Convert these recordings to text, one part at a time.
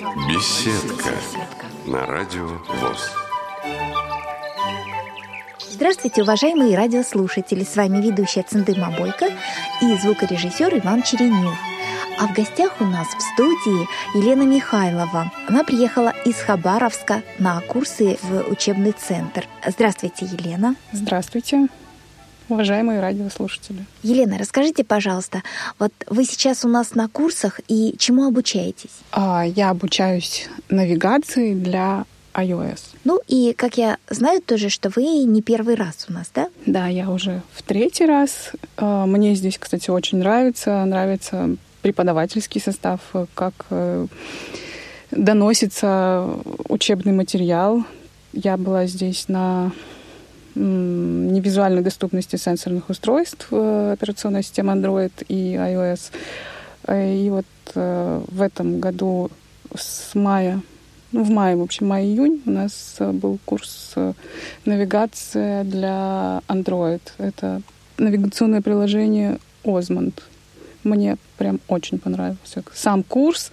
Беседка на радио ВОЗ. Здравствуйте, уважаемые радиослушатели! С вами ведущая Цендыма Бойко и звукорежиссер Иван Черенев. А в гостях у нас в студии Елена Михайлова. Она приехала из Хабаровска на курсы в учебный центр. Здравствуйте, Елена. Здравствуйте уважаемые радиослушатели. Елена, расскажите, пожалуйста, вот вы сейчас у нас на курсах и чему обучаетесь? А, я обучаюсь навигации для iOS. Ну и, как я знаю тоже, что вы не первый раз у нас, да? Да, я уже в третий раз. А, мне здесь, кстати, очень нравится. Нравится преподавательский состав, как э, доносится учебный материал. Я была здесь на невизуальной доступности сенсорных устройств э, операционной системы Android и iOS. Э, и вот э, в этом году с мая, ну, в мае, в общем, май-июнь у нас был курс навигация для Android. Это навигационное приложение Osmond. Мне прям очень понравился. Сам курс,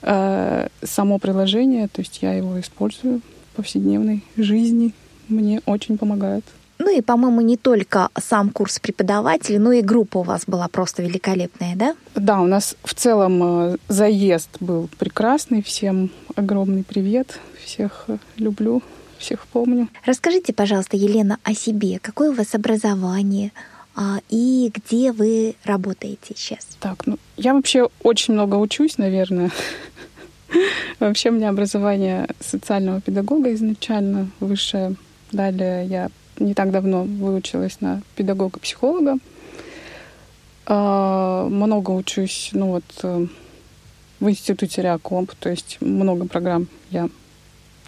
само приложение, то есть я его использую в повседневной жизни мне очень помогает. Ну и, по-моему, не только сам курс преподавателей, но и группа у вас была просто великолепная, да? Да, у нас в целом э, заезд был прекрасный. Всем огромный привет. Всех э, люблю, всех помню. Расскажите, пожалуйста, Елена, о себе. Какое у вас образование? А, и где вы работаете сейчас? Так, ну, я вообще очень много учусь, наверное. Вообще у меня образование социального педагога изначально высшее Далее я не так давно выучилась на педагога-психолога. А, много учусь, ну вот, э, в институте Реакомп, то есть много программ я,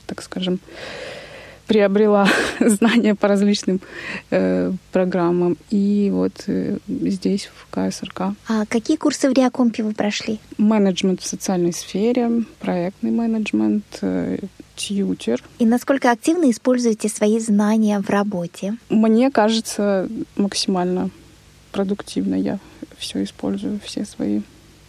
так скажем, приобрела знания по различным э, программам. И вот э, здесь, в КСРК. А какие курсы в Реакомпе вы прошли? Менеджмент в социальной сфере, проектный менеджмент, э, тьютер. И насколько активно используете свои знания в работе? Мне кажется, максимально продуктивно я все использую, все свои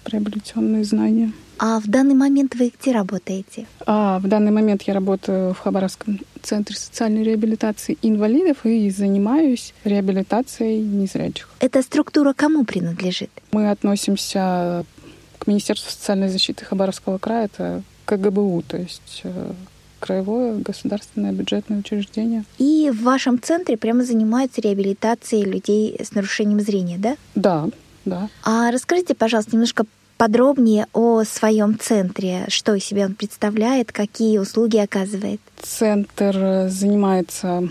приобретенные знания. А в данный момент вы где работаете? А, в данный момент я работаю в Хабаровском центре социальной реабилитации инвалидов и занимаюсь реабилитацией незрячих. Эта структура кому принадлежит? Мы относимся к Министерству социальной защиты Хабаровского края, это КГБУ, то есть э, краевое государственное бюджетное учреждение. И в вашем центре прямо занимаются реабилитацией людей с нарушением зрения, да? Да, да. А расскажите, пожалуйста, немножко подробнее о своем центре, что из себя он представляет, какие услуги оказывает. Центр занимается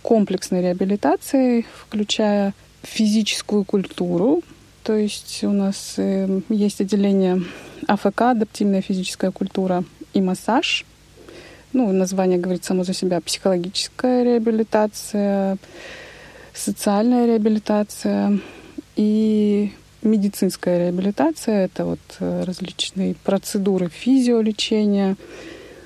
комплексной реабилитацией, включая физическую культуру. То есть у нас э, есть отделение АФК, адаптивная физическая культура и массаж. Ну, название говорит само за себя. Психологическая реабилитация, социальная реабилитация и медицинская реабилитация — это вот э, различные процедуры физиолечения,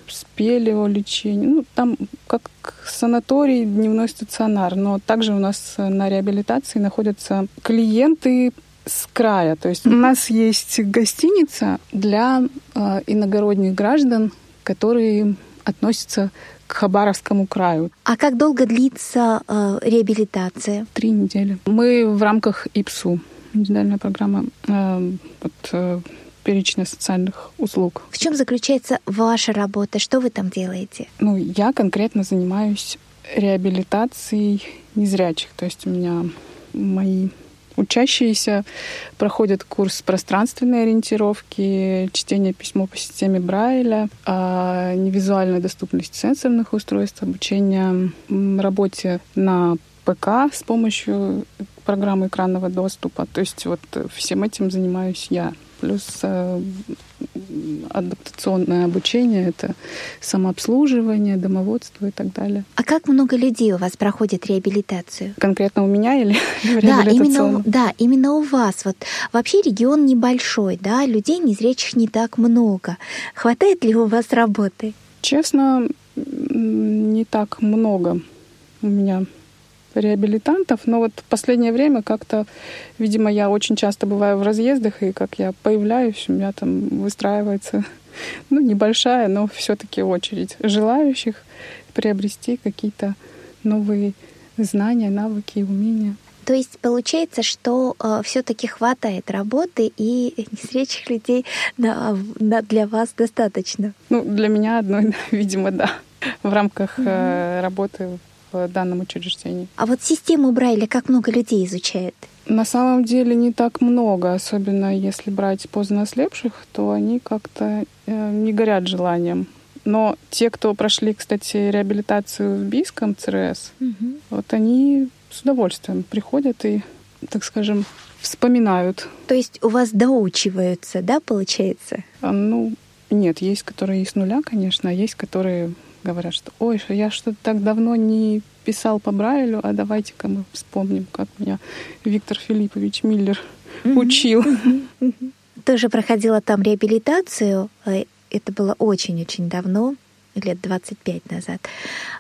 спелеолечения. Ну, там как санаторий, дневной стационар. Но также у нас на реабилитации находятся клиенты с края. То есть у нас есть гостиница для э, иногородних граждан, которые относятся к Хабаровскому краю. А как долго длится э, реабилитация? Три недели. Мы в рамках ИПСУ индивидуальная программа э, вот, э, перечня социальных услуг. В чем заключается ваша работа? Что вы там делаете? Ну, я конкретно занимаюсь реабилитацией незрячих. То есть у меня мои учащиеся проходят курс пространственной ориентировки, чтение письмо по системе Брайля, а невизуальная доступность сенсорных устройств, обучение работе на ПК с помощью программы экранного доступа. То есть вот всем этим занимаюсь я. Плюс э, адаптационное обучение, это самообслуживание, домоводство и так далее. А как много людей у вас проходит реабилитацию? Конкретно у меня или да, именно, да, именно у вас. Вот вообще регион небольшой, да, людей незрячих не так много. Хватает ли у вас работы? Честно, не так много у меня реабилитантов, но вот в последнее время как-то, видимо, я очень часто бываю в разъездах, и как я появляюсь, у меня там выстраивается ну, небольшая, но все-таки очередь желающих приобрести какие-то новые знания, навыки и умения. То есть получается, что э, все-таки хватает работы и незрячих людей на, на, для вас достаточно. Ну, для меня одной, видимо, да, в рамках э, работы в данном учреждении. А вот систему Брайля как много людей изучает? На самом деле не так много, особенно если брать поздно ослепших, то они как-то э, не горят желанием. Но те, кто прошли, кстати, реабилитацию в Бийском ЦРС, угу. вот они с удовольствием приходят и, так скажем, вспоминают. То есть у вас доучиваются, да, получается? А, ну, нет, есть, которые с нуля, конечно, а есть, которые говорят, что ой, я что-то так давно не писал по Брайлю, а давайте-ка мы вспомним, как меня Виктор Филиппович Миллер mm-hmm. учил. Mm-hmm. Ты же проходила там реабилитацию, э, это было очень-очень давно, лет 25 назад.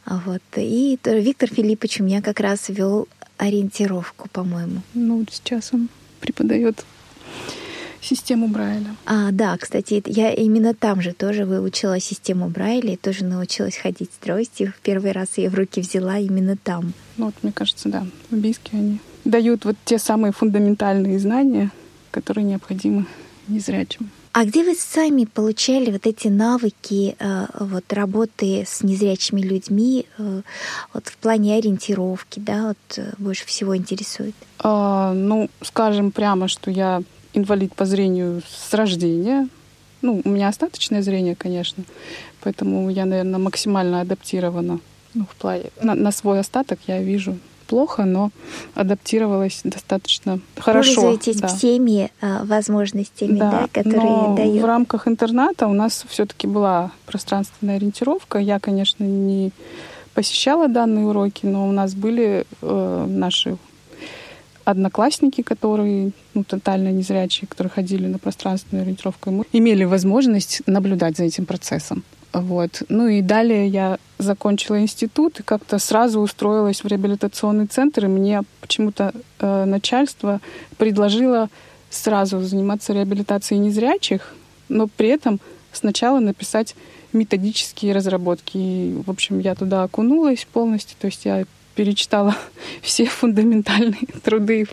Вот. И Виктор Филиппович у меня как раз вел ориентировку, по-моему. Ну, сейчас он преподает систему Брайля. А, да, кстати, я именно там же тоже выучила систему Брайля и тоже научилась ходить с тростью. В первый раз я в руки взяла именно там. Ну, вот, мне кажется, да, в Бийске они дают вот те самые фундаментальные знания, которые необходимы незрячим. А где вы сами получали вот эти навыки э, вот, работы с незрячими людьми э, вот, в плане ориентировки, да, вот, э, больше всего интересует? А, ну, скажем прямо, что я инвалид по зрению с рождения. Ну, у меня остаточное зрение, конечно, поэтому я, наверное, максимально адаптирована ну, в плане, на, на свой остаток я вижу плохо, но адаптировалась достаточно хорошо. Пользуетесь да. всеми а, возможностями, да, да, которые но дают. В рамках интерната у нас все-таки была пространственная ориентировка. Я, конечно, не посещала данные уроки, но у нас были э, наши одноклассники, которые ну, тотально незрячие, которые ходили на пространственную ориентировку, мы имели возможность наблюдать за этим процессом. Вот. Ну и далее я закончила институт и как-то сразу устроилась в реабилитационный центр, и мне почему-то э, начальство предложило сразу заниматься реабилитацией незрячих, но при этом сначала написать методические разработки. И, в общем, я туда окунулась полностью, то есть я перечитала все фундаментальные труды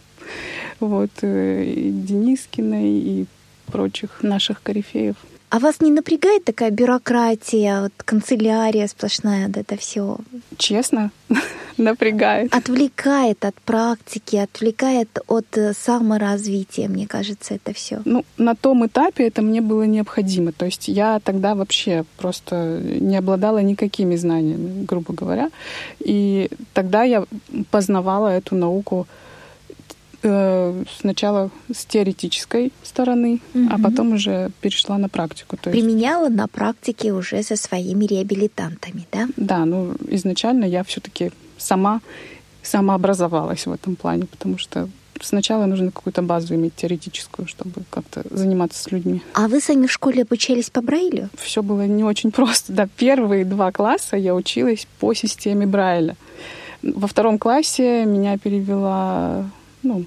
вот, э, и Денискиной и прочих наших корифеев. А вас не напрягает такая бюрократия, вот канцелярия сплошная, вот это все? Честно, напрягает. Отвлекает от практики, отвлекает от э, саморазвития, мне кажется, это все. Ну, на том этапе это мне было необходимо. То есть я тогда вообще просто не обладала никакими знаниями, грубо говоря. И тогда я познавала эту науку Э, сначала с теоретической стороны, угу. а потом уже перешла на практику. То есть... Применяла на практике уже со своими реабилитантами, да? Да, ну изначально я все-таки сама самообразовалась в этом плане, потому что сначала нужно какую-то базу иметь теоретическую, чтобы как-то заниматься с людьми. А вы сами в школе обучались по Брайлю? Все было не очень просто. Да, первые два класса я училась по системе Брайля. Во втором классе меня перевела ну,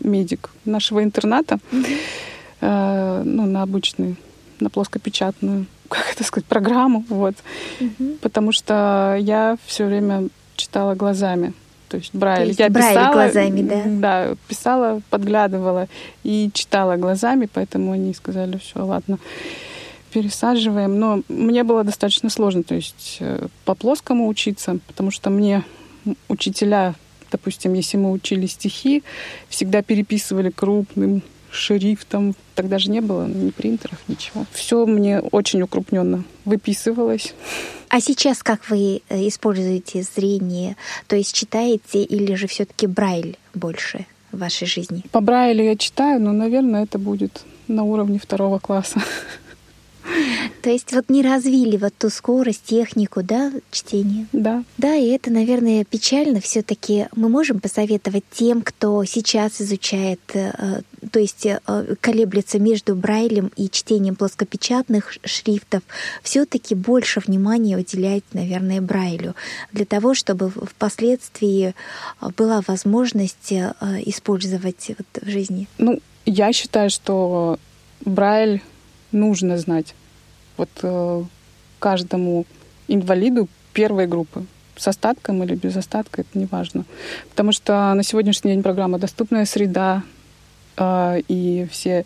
медик нашего интерната, mm-hmm. э, ну, на обычную, на плоскопечатную, как это сказать, программу, вот. Mm-hmm. Потому что я все время читала глазами. То есть Брайль. То есть я Брайль писала, глазами, да? Да, писала, подглядывала и читала глазами, поэтому они сказали, все, ладно, пересаживаем. Но мне было достаточно сложно, то есть э, по плоскому учиться, потому что мне учителя Допустим, если мы учили стихи, всегда переписывали крупным шрифтом. Тогда же не было ни принтеров, ничего. Все мне очень укрупненно выписывалось. А сейчас как вы э, используете зрение? То есть читаете или же все-таки Брайль больше в вашей жизни? По Брайлю я читаю, но, наверное, это будет на уровне второго класса. То есть вот не развили вот ту скорость, технику, да, чтения. Да. Да, и это, наверное, печально. все таки мы можем посоветовать тем, кто сейчас изучает, э, то есть э, колеблется между Брайлем и чтением плоскопечатных шрифтов, все таки больше внимания уделять, наверное, Брайлю, для того, чтобы впоследствии э, была возможность использовать вот в жизни. Ну, я считаю, что Брайль нужно знать. вот э, каждому инвалиду первой группы. С остатком или без остатка, это не важно. Потому что на сегодняшний день программа «Доступная среда» э, и все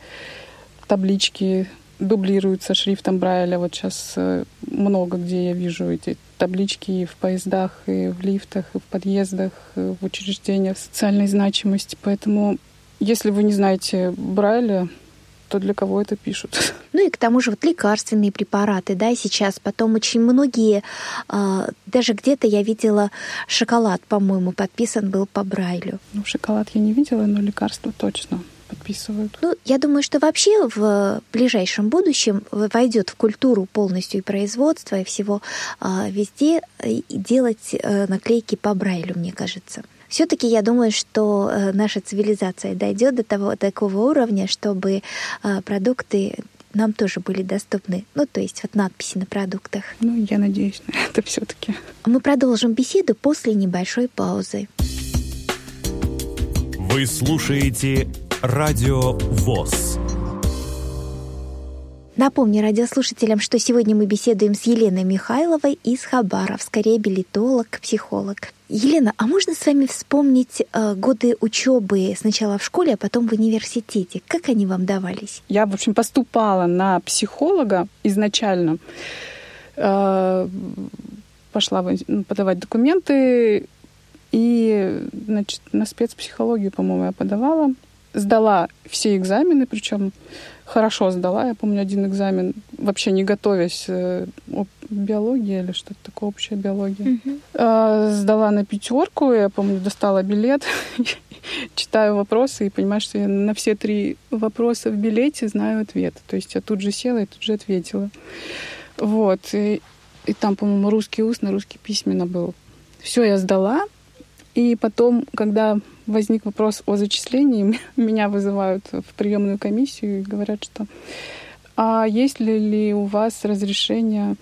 таблички дублируются шрифтом Брайля. Вот сейчас э, много где я вижу эти таблички и в поездах, и в лифтах, и в подъездах, и в учреждениях социальной значимости. Поэтому, если вы не знаете Брайля, то для кого это пишут. Ну и к тому же вот лекарственные препараты, да, сейчас потом очень многие, а, даже где-то я видела шоколад, по-моему, подписан был по Брайлю. Ну, шоколад я не видела, но лекарства точно подписывают. Ну, я думаю, что вообще в ближайшем будущем войдет в культуру полностью и производства, и всего а, везде делать э, наклейки по Брайлю, мне кажется. Все-таки я думаю, что э, наша цивилизация дойдет до того такого уровня, чтобы э, продукты нам тоже были доступны. Ну, то есть вот надписи на продуктах. Ну, я надеюсь на это все-таки. Мы продолжим беседу после небольшой паузы. Вы слушаете Радио ВОЗ. Напомню радиослушателям, что сегодня мы беседуем с Еленой Михайловой из Хабаровска, реабилитолог, психолог. Елена, а можно с вами вспомнить э, годы учебы сначала в школе, а потом в университете? Как они вам давались? Я, в общем, поступала на психолога изначально. Э, пошла ну, подавать документы, и значит, на спецпсихологию, по-моему, я подавала. Сдала все экзамены, причем хорошо сдала. Я помню один экзамен, вообще не готовясь, э, биология или что-то такое, общая биология. Mm-hmm. Сдала на пятерку, я помню, достала билет, читаю вопросы и понимаю, что я на все три вопроса в билете знаю ответ. То есть я тут же села и тут же ответила. Вот. И, и там, по-моему, русский устно, русский письменно был. Все я сдала. И потом, когда возник вопрос о зачислении, меня вызывают в приемную комиссию и говорят, что а есть ли, у вас разрешение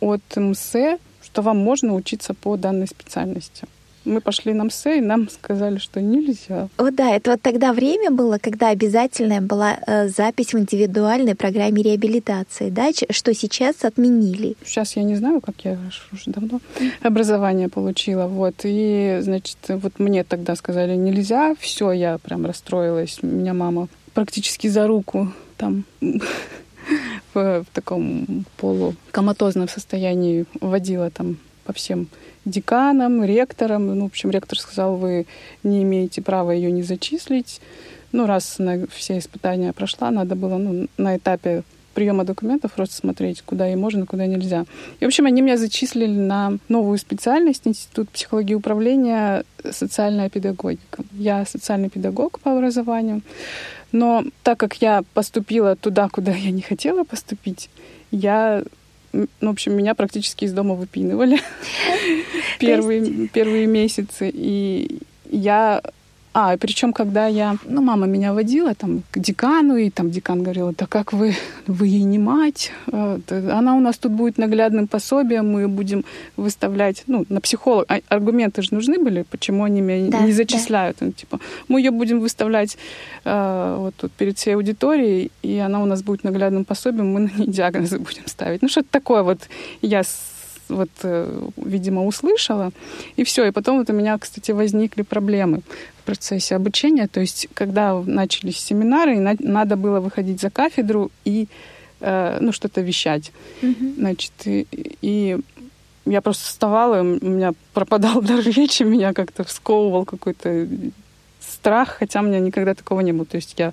от МСЭ, что вам можно учиться по данной специальности? Мы пошли на МСЭ, и нам сказали, что нельзя. О, да, это вот тогда время было, когда обязательная была э, запись в индивидуальной программе реабилитации, да, что сейчас отменили. Сейчас я не знаю, как я уже давно образование получила, вот, и, значит, вот мне тогда сказали нельзя, все, я прям расстроилась, меня мама практически за руку там в, в таком полукоматозном состоянии водила там по всем деканом, ректором. Ну, в общем, ректор сказал, вы не имеете права ее не зачислить. Ну, раз на все испытания прошла, надо было ну, на этапе приема документов просто смотреть, куда ей можно, куда нельзя. И, в общем, они меня зачислили на новую специальность Институт психологии и управления социальная педагогика. Я социальный педагог по образованию, но так как я поступила туда, куда я не хотела поступить, я в общем, меня практически из дома выпинывали первые, первые месяцы. И я а, причем, когда я, ну, мама меня водила там к декану, и там декан говорил, да как вы, вы ей не мать, э, она у нас тут будет наглядным пособием, мы будем выставлять, ну, на психолог, а, аргументы же нужны были, почему они меня да, не зачисляют, да. ну, типа, мы ее будем выставлять э, вот тут перед всей аудиторией, и она у нас будет наглядным пособием, мы на ней диагнозы будем ставить. Ну, что-то такое вот я вот, э, видимо, услышала, и все. И потом вот у меня, кстати, возникли проблемы процессе обучения. То есть, когда начались семинары, надо было выходить за кафедру и э, ну, что-то вещать. Mm-hmm. Значит, и, и я просто вставала, у меня пропадал дар речи, меня как-то сковывал какой-то страх, хотя у меня никогда такого не было. То есть я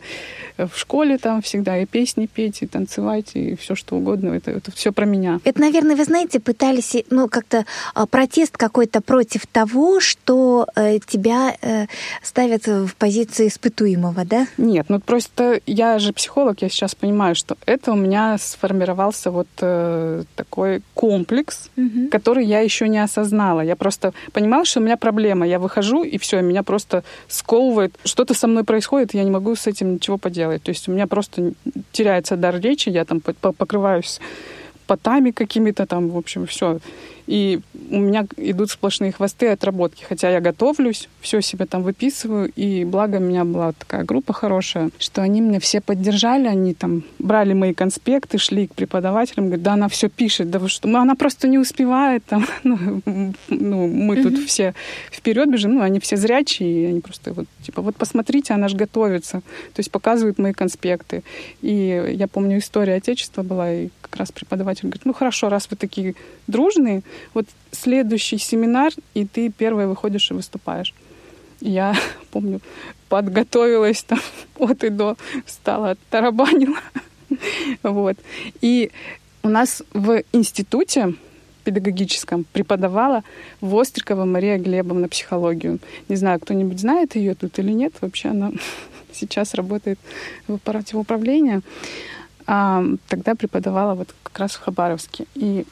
в школе там всегда и песни петь, и танцевать, и все что угодно. Это, это все про меня. Это, наверное, вы знаете, пытались, ну, как-то а, протест какой-то против того, что э, тебя э, ставят в позицию испытуемого, да? Нет, ну просто я же психолог, я сейчас понимаю, что это у меня сформировался вот э, такой комплекс, угу. который я еще не осознала. Я просто понимала, что у меня проблема. Я выхожу, и все, меня просто сковывает сковывает. Что-то со мной происходит, я не могу с этим ничего поделать. То есть у меня просто теряется дар речи, я там покрываюсь потами какими-то там, в общем, все. И у меня идут сплошные хвосты отработки. Хотя я готовлюсь, все себе там выписываю. И благо у меня была такая группа хорошая, что они меня все поддержали. Они там брали мои конспекты, шли к преподавателям. Говорят, да она все пишет. Да вы что? Ну, она просто не успевает. Там, ну, ну, мы mm-hmm. тут все вперед бежим. Ну, они все зрячие. И они просто вот, типа, вот посмотрите, она же готовится. То есть показывают мои конспекты. И я помню, история Отечества была, и как раз преподаватель говорит, ну хорошо, раз вы такие дружные, вот следующий семинар, и ты первая выходишь и выступаешь. Я помню, подготовилась там от и до, встала, тарабанила. Вот. И у нас в институте педагогическом преподавала Вострикова Мария Глебовна психологию. Не знаю, кто-нибудь знает ее тут или нет. Вообще она сейчас работает в аппарате управления. А, тогда преподавала вот как раз в Хабаровске. И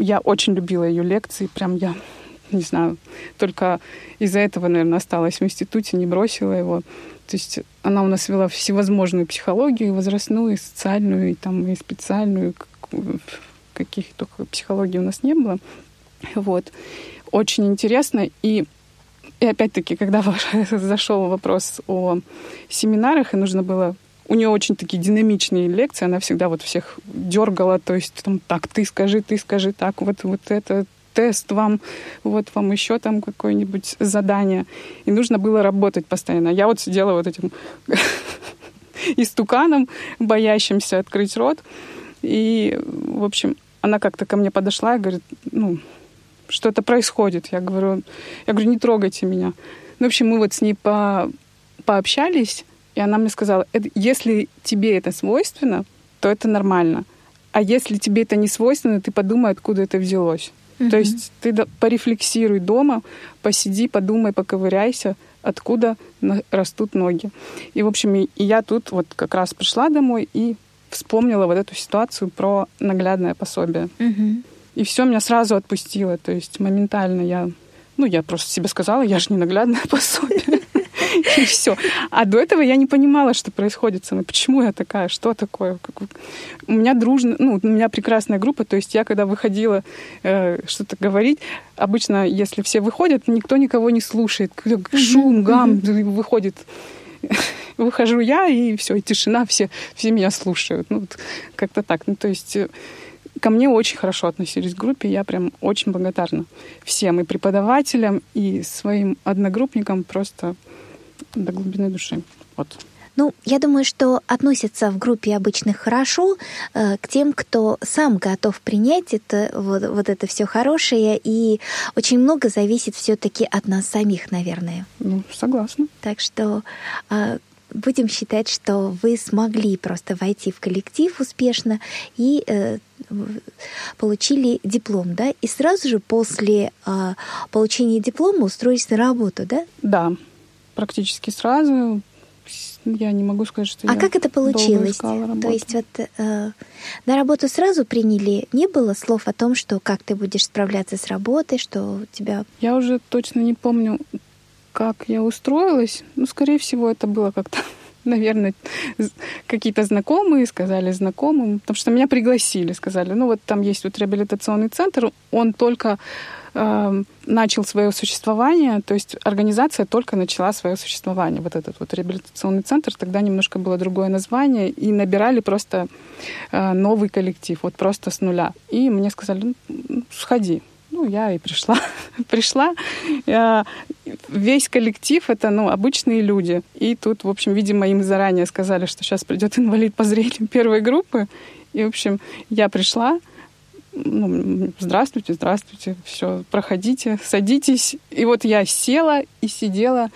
я очень любила ее лекции, прям я не знаю, только из-за этого, наверное, осталась в институте, не бросила его. То есть она у нас вела всевозможную психологию, возрастную, и социальную, и, там, и специальную, каких только психологий у нас не было. Вот. Очень интересно. И, и опять-таки, когда зашел вопрос о семинарах, и нужно было у нее очень такие динамичные лекции, она всегда вот всех дергала, то есть там так, ты скажи, ты скажи, так, вот, вот это тест вам, вот вам еще там какое-нибудь задание. И нужно было работать постоянно. Я вот сидела вот этим истуканом, боящимся открыть рот. И, в общем, она как-то ко мне подошла и говорит, ну, что-то происходит. Я говорю, я говорю, не трогайте меня. Ну, в общем, мы вот с ней по, пообщались, и она мне сказала, если тебе это свойственно, то это нормально. А если тебе это не свойственно, ты подумай, откуда это взялось. Mm-hmm. То есть ты порефлексируй дома, посиди, подумай, поковыряйся, откуда растут ноги. И, в общем, и я тут вот как раз пришла домой и вспомнила вот эту ситуацию про наглядное пособие. Mm-hmm. И все меня сразу отпустило. То есть моментально я... Ну, я просто себе сказала, я же не наглядное пособие. и все. А до этого я не понимала, что происходит со мной. Почему я такая? Что такое? У меня дружно, ну, у меня прекрасная группа, то есть я, когда выходила э, что-то говорить, обычно, если все выходят, никто никого не слушает. Шум, гам, выходит выхожу я, и все, и тишина, все, все меня слушают. Ну, вот как-то так. Ну, то есть э, ко мне очень хорошо относились в группе. Я прям очень благодарна всем и преподавателям, и своим одногруппникам. Просто до глубины души. Вот. Ну, я думаю, что относятся в группе обычных хорошо э, к тем, кто сам готов принять это, вот, вот это все хорошее, и очень много зависит все-таки от нас самих, наверное. Ну, согласна. Так что э, будем считать, что вы смогли просто войти в коллектив успешно и э, получили диплом, да? И сразу же после э, получения диплома устроились на работу, да? Да, практически сразу. Я не могу сказать, что а я как это получилось? То есть вот э, на работу сразу приняли, не было слов о том, что как ты будешь справляться с работой, что у тебя... Я уже точно не помню, как я устроилась. Ну, скорее всего, это было как-то наверное, какие-то знакомые сказали знакомым, потому что меня пригласили, сказали, ну вот там есть вот реабилитационный центр, он только э, начал свое существование, то есть организация только начала свое существование. Вот этот вот реабилитационный центр, тогда немножко было другое название, и набирали просто э, новый коллектив, вот просто с нуля. И мне сказали, ну, сходи. Ну, я и пришла. пришла. Я... Весь коллектив — это, ну, обычные люди. И тут, в общем, видимо, им заранее сказали, что сейчас придет инвалид по зрению первой группы. И, в общем, я пришла, ну, здравствуйте, здравствуйте, все, проходите, садитесь. И вот я села и сидела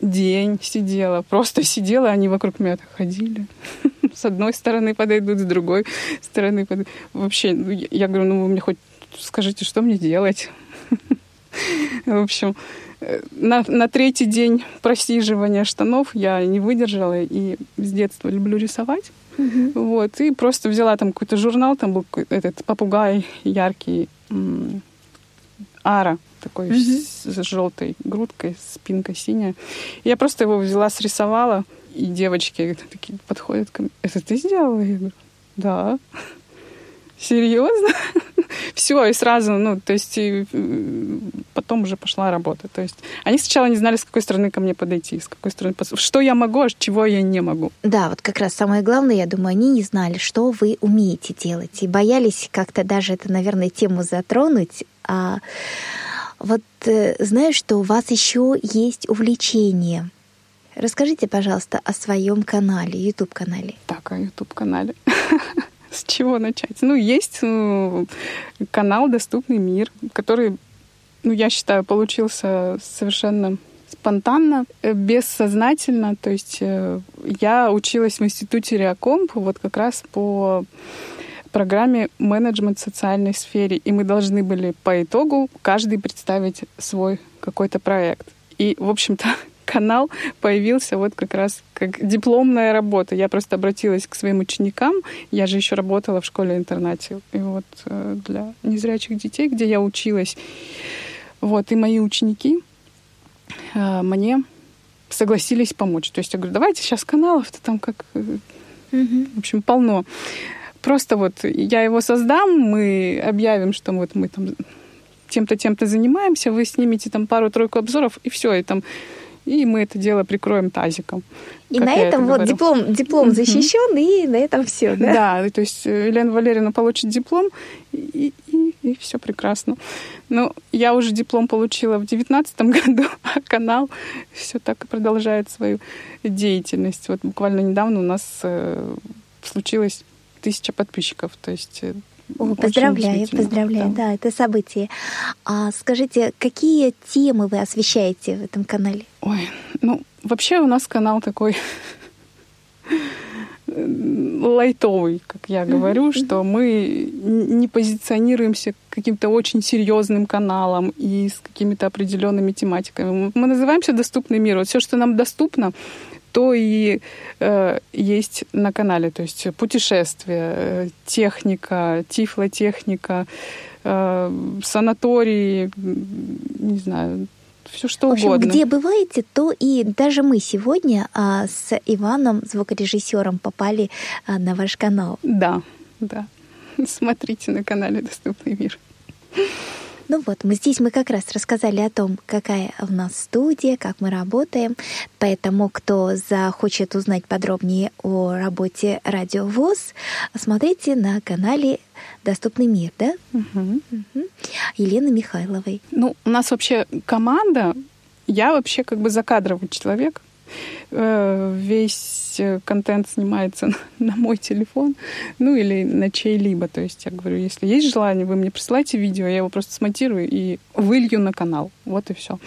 день, сидела, просто сидела, они вокруг меня ходили. С одной стороны подойдут, с другой стороны подойдут. Вообще, ну, я говорю, ну вы мне хоть скажите, что мне делать? В общем, э, на, на третий день просиживания штанов я не выдержала и с детства люблю рисовать. Угу. Вот, и просто взяла там какой-то журнал, там был этот попугай яркий, ара такой угу. с, желтой грудкой, спинка синяя. Я просто его взяла, срисовала, и девочки такие подходят ко мне. Это ты сделала? Я говорю, да. Серьезно? все, и сразу, ну, то есть и потом уже пошла работа. То есть они сначала не знали, с какой стороны ко мне подойти, с какой стороны, что я могу, а чего я не могу. Да, вот как раз самое главное, я думаю, они не знали, что вы умеете делать, и боялись как-то даже это, наверное, тему затронуть, а вот э, знаю, что у вас еще есть увлечение. Расскажите, пожалуйста, о своем канале, YouTube-канале. Так, о YouTube-канале. С чего начать? Ну, есть э, канал «Доступный мир», который, ну, я считаю, получился совершенно спонтанно, э, бессознательно. То есть я училась в институте Реакомп вот как раз по программе менеджмент в социальной сфере, и мы должны были по итогу каждый представить свой какой-то проект. И, в общем-то, канал появился вот как раз как дипломная работа. Я просто обратилась к своим ученикам. Я же еще работала в школе-интернате. И вот э, для незрячих детей, где я училась. Вот, и мои ученики э, мне согласились помочь. То есть я говорю, давайте сейчас каналов-то там как... Угу. В общем, полно. Просто вот я его создам, мы объявим, что вот мы там тем-то, тем-то занимаемся, вы снимете там пару-тройку обзоров, и все, и там и мы это дело прикроем тазиком. И на этом вот диплом, диплом защищен, и на этом все, да? Да, то есть э, Елена Валерьевна получит диплом, и, и, и все прекрасно. Ну, я уже диплом получила в девятнадцатом году, а канал все так и продолжает свою деятельность. Вот буквально недавно у нас э, случилось тысяча подписчиков. То есть э, о, поздравляю, поздравляю, да. да, это событие. А скажите, какие темы вы освещаете в этом канале? Ой, ну, вообще у нас канал такой лайтовый, как я говорю, mm-hmm. что мы не позиционируемся каким-то очень серьезным каналом и с какими-то определенными тематиками. Мы называемся доступный мир. Вот все, что нам доступно, то и э, есть на канале. То есть путешествия, э, техника, тифлотехника, э, санатории, не знаю, все что в общем, угодно. Где бываете, то и даже мы сегодня а, с Иваном, звукорежиссером, попали а, на ваш канал. Да, да. Смотрите на канале Доступный мир. Ну вот, мы здесь мы как раз рассказали о том, какая у нас студия, как мы работаем. Поэтому, кто захочет узнать подробнее о работе Радио ВОЗ, смотрите на канале «Доступный мир», да? Угу. Угу. Елены Михайловой. Ну, у нас вообще команда, я вообще как бы закадровый человек. Э, весь э, контент снимается на мой телефон, ну или на чей-либо. То есть я говорю, если есть желание, вы мне присылайте видео, я его просто смонтирую и вылью на канал. Вот и все.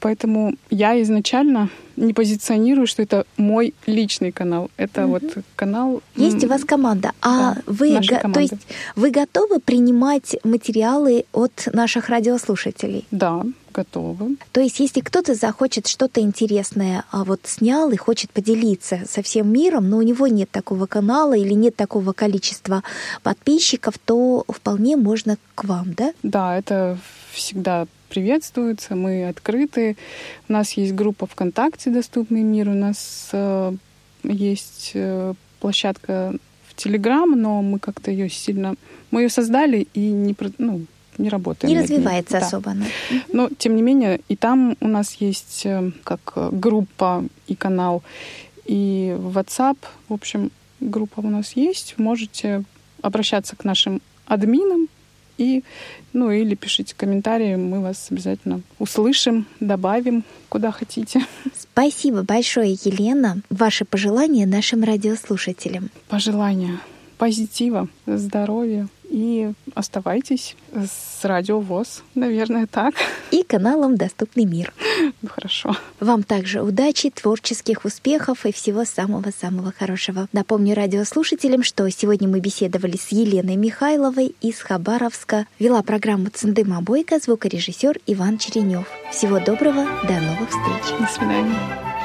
Поэтому я изначально не позиционирую, что это мой личный канал. Это угу. вот канал. Есть у вас команда, а да, вы, го- то есть вы готовы принимать материалы от наших радиослушателей? Да, готовы. То есть, если кто-то захочет что-то интересное, а вот снял и хочет поделиться со всем миром, но у него нет такого канала или нет такого количества подписчиков, то вполне можно к вам, да? Да, это всегда приветствуется, мы открыты. У нас есть группа ВКонтакте «Доступный мир», у нас э, есть э, площадка в Телеграм, но мы как-то ее сильно... Мы ее создали и не, ну, не работаем. Не развивается да. особо она. Но, тем не менее, и там у нас есть э, как группа и канал, и WhatsApp. В общем, группа у нас есть. Можете обращаться к нашим админам, и, ну, или пишите комментарии, мы вас обязательно услышим, добавим, куда хотите. Спасибо большое, Елена. Ваши пожелания нашим радиослушателям. Пожелания позитива, здоровья, и оставайтесь с Радио ВОЗ, наверное, так. И каналом «Доступный мир». Ну, хорошо. Вам также удачи, творческих успехов и всего самого-самого хорошего. Напомню радиослушателям, что сегодня мы беседовали с Еленой Михайловой из Хабаровска. Вела программу «Цендыма Бойко» звукорежиссер Иван Черенев. Всего доброго, до новых встреч. До свидания.